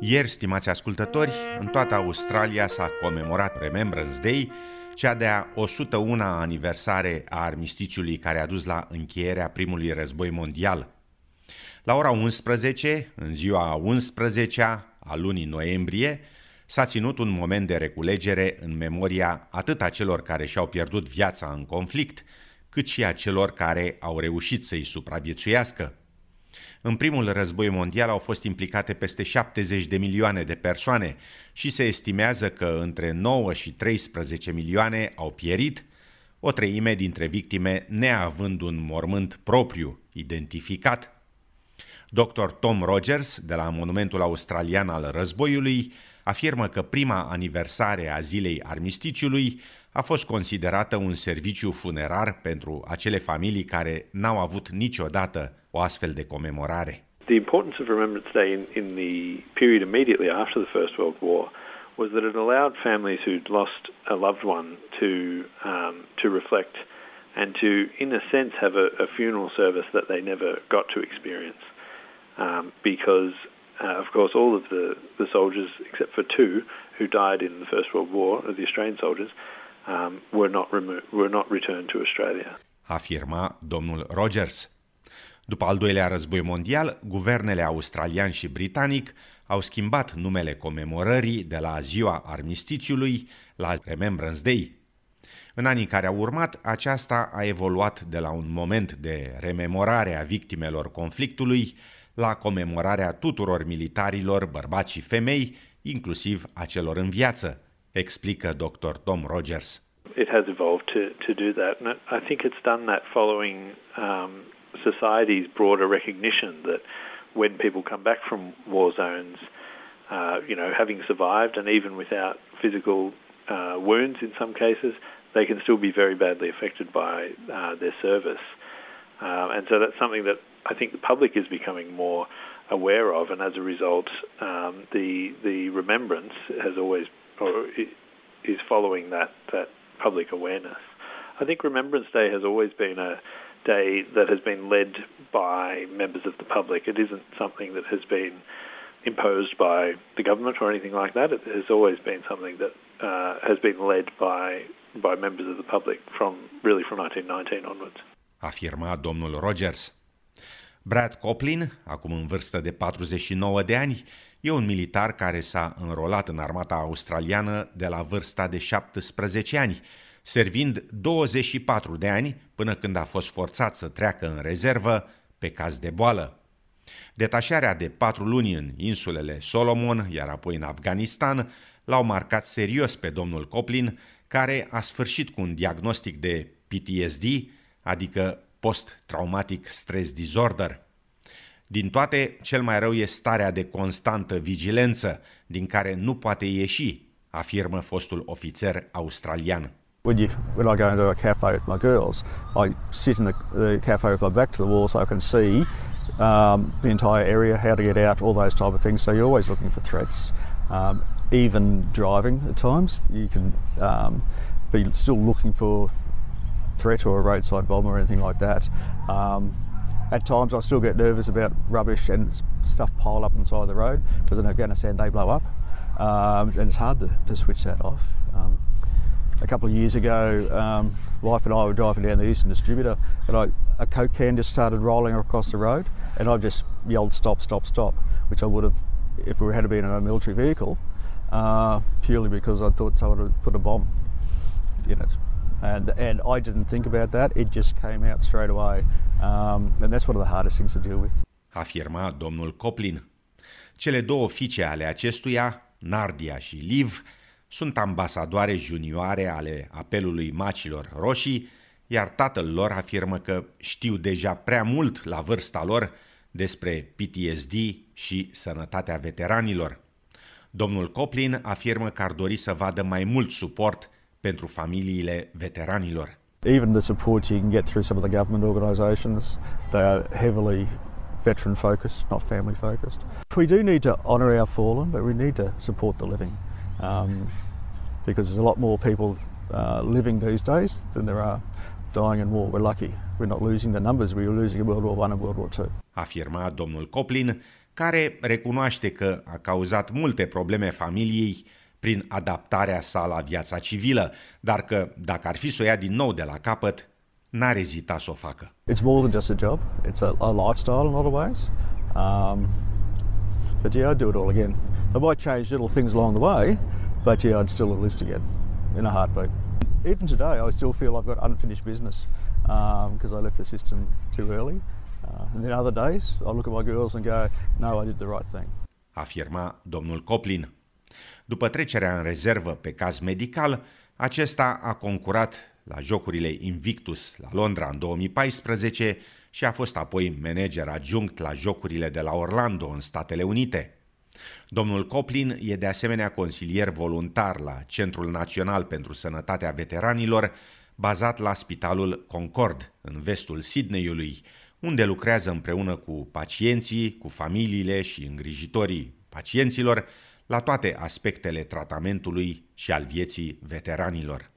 Ieri, stimați ascultători, în toată Australia s-a comemorat Remembrance Day, cea de-a 101-a aniversare a armistițiului care a dus la încheierea primului război mondial. La ora 11, în ziua 11-a a lunii noiembrie, s-a ținut un moment de reculegere în memoria atât a celor care și-au pierdut viața în conflict, cât și a celor care au reușit să-i supraviețuiască. În primul război mondial au fost implicate peste 70 de milioane de persoane și se estimează că între 9 și 13 milioane au pierit, o treime dintre victime neavând un mormânt propriu, identificat. Dr. Tom Rogers, de la Monumentul Australian al Războiului, afirmă că prima aniversare a zilei armistițiului a fost considerată un serviciu funerar pentru acele familii care n-au avut niciodată o astfel de comemorare. The importance of Remembrance Day in, in the period immediately after the First World War was that it allowed families who'd lost a loved one to um, to reflect and to, in a sense, have a, a funeral service that they never got to experience, um, because uh, of course all of the, the soldiers, except for two who died in the First World War, the Australian soldiers, um, were not remo- were not returned to Australia. Afirma domnul Rogers. După al doilea război mondial, guvernele australian și britanic au schimbat numele comemorării de la ziua armistițiului la Remembrance Day. În anii care au urmat, aceasta a evoluat de la un moment de rememorare a victimelor conflictului la comemorarea tuturor militarilor, bărbați și femei, inclusiv a celor în viață, explică dr. Tom Rogers. It has evolved to, to do that, and I think it's done that following um, society's broader recognition that when people come back from war zones, uh, you know, having survived and even without physical uh, wounds in some cases, they can still be very badly affected by uh, their service. Uh, and so that's something that I think the public is becoming more aware of, and as a result, um, the the remembrance has always or is following that that public awareness. I think Remembrance Day has always been a day that has been led by members of the public. It isn't something that has been imposed by the government or anything like that. It has always been something that uh, has been led by by members of the public from really from 1919 onwards. Afirma domnul Rogers. Brad Coplin, acum în vârstă de 49 de ani, e un militar care s-a înrolat în armata australiană de la vârsta de 17 ani, servind 24 de ani până când a fost forțat să treacă în rezervă pe caz de boală. Detașarea de patru luni în insulele Solomon, iar apoi în Afganistan, l-au marcat serios pe domnul Coplin, care a sfârșit cu un diagnostic de PTSD, adică post-traumatic stress disorder. Din toate, cel mai rău e starea de constantă vigilență, din care nu poate ieși, afirmă fostul ofițer australian. When, you, when I go into a cafe with my girls, I sit in the, the cafe with my back to the wall so I can see um, the entire area, how to get out, all those type of things. So you're always looking for threats. Um, even driving at times, you can um, be still looking for threat or a roadside bomb or anything like that. Um, at times, I still get nervous about rubbish and stuff piled up on the side of the road because in Afghanistan they blow up, um, and it's hard to, to switch that off. Um, a couple of years ago, um, wife and I were driving down the Eastern Distributor, and I, a coke can just started rolling across the road, and I just yelled "Stop! Stop! Stop!" which I would have if we had been in a military vehicle, uh, purely because I thought someone had put a bomb in it. And, and I didn't think about that, it just came out straight away. Um, and that's one of the hardest things to deal with. Afirma domnul Coplin. Cele două fiice ale acestuia, Nardia și Liv, sunt ambasadoare junioare ale apelului macilor roșii, iar tatăl lor afirmă că știu deja prea mult la vârsta lor despre PTSD și sănătatea veteranilor. Domnul Coplin afirmă că ar dori să vadă mai mult suport pentru familiile veteranilor. Even the support you can get through some of the government organisations, they are heavily veteran focused, not family focused. We do need to honour our fallen, but we need to support the living um, because there's a lot more people uh, living these days than there are dying in war. We're lucky. We're not losing the numbers we were losing in World War One and World War Two. Afirma domnul Coplin, care recunoaște că a cauzat multe probleme familiei prin adaptarea sa la viața civilă, dar că dacă ar fi să o ia din nou de la capăt, n-ar ezita să o facă. It's more than just a job. It's a, a lifestyle in a lot of ways. Um, but yeah, I'd do it all again. I might change little things along the way, but yeah, I'd still enlist again in a heartbeat. Even today, I still feel I've got unfinished business because um, I left the system too early. Uh, and then other days, I look at my girls and go, no, I did the right thing. Afirma domnul Coplin. După trecerea în rezervă pe caz medical, acesta a concurat la Jocurile Invictus la Londra în 2014 și a fost apoi manager adjunct la Jocurile de la Orlando în Statele Unite. Domnul Coplin e de asemenea consilier voluntar la Centrul Național pentru Sănătatea Veteranilor, bazat la Spitalul Concord, în vestul Sydneyului, unde lucrează împreună cu pacienții, cu familiile și îngrijitorii pacienților la toate aspectele tratamentului și al vieții veteranilor.